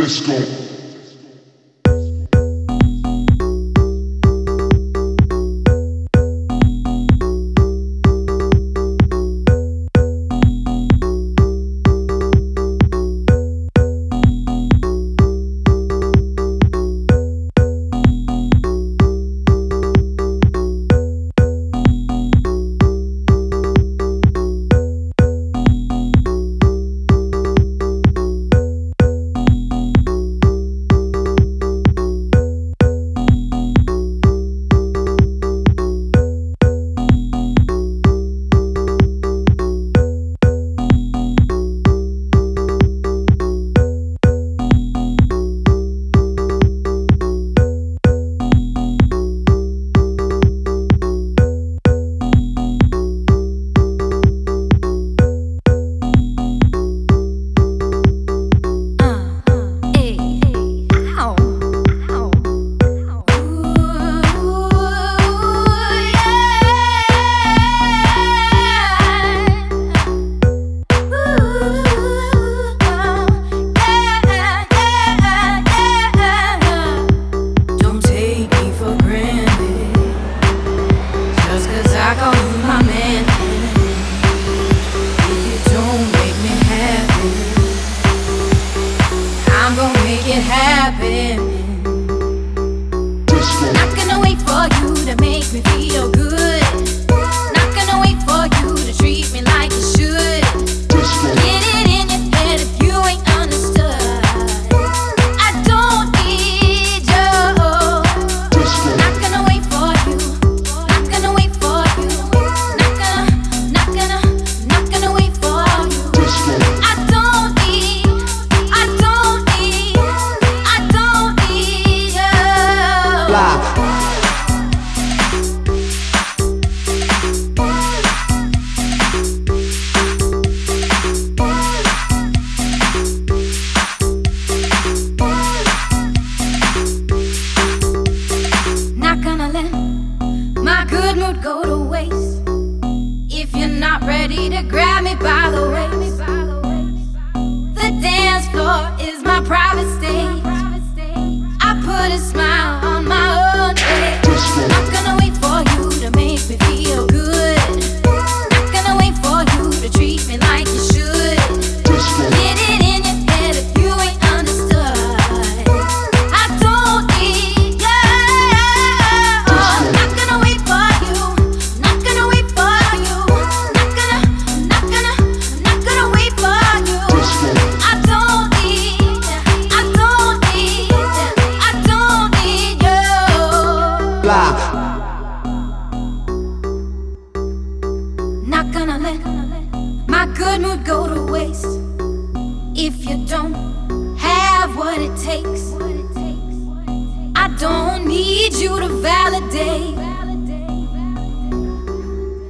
Disco. my good mood go to waste. If you're not ready to grab me by the waist. fly. Not gonna let my good mood go to waste if you don't have what it takes. I don't need you to validate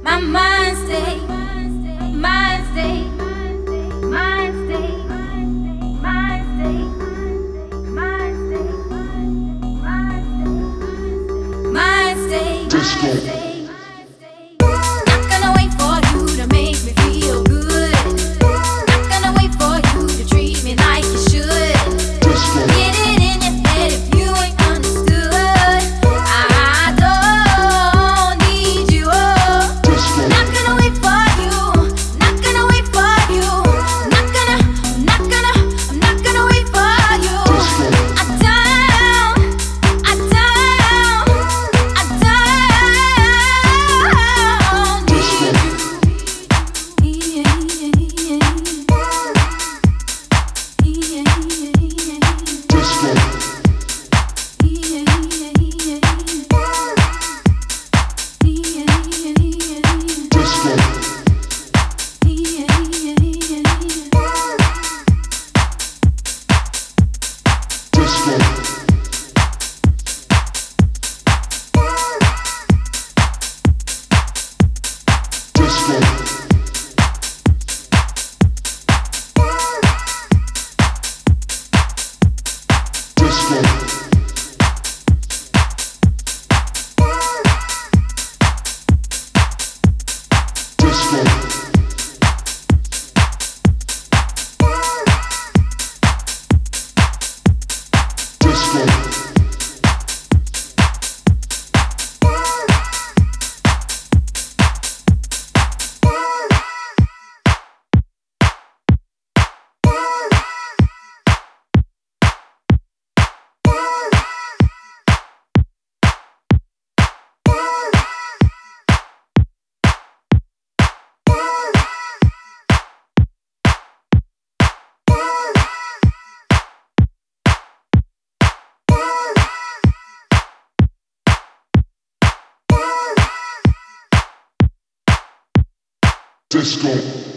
my mind state. disco. Disco.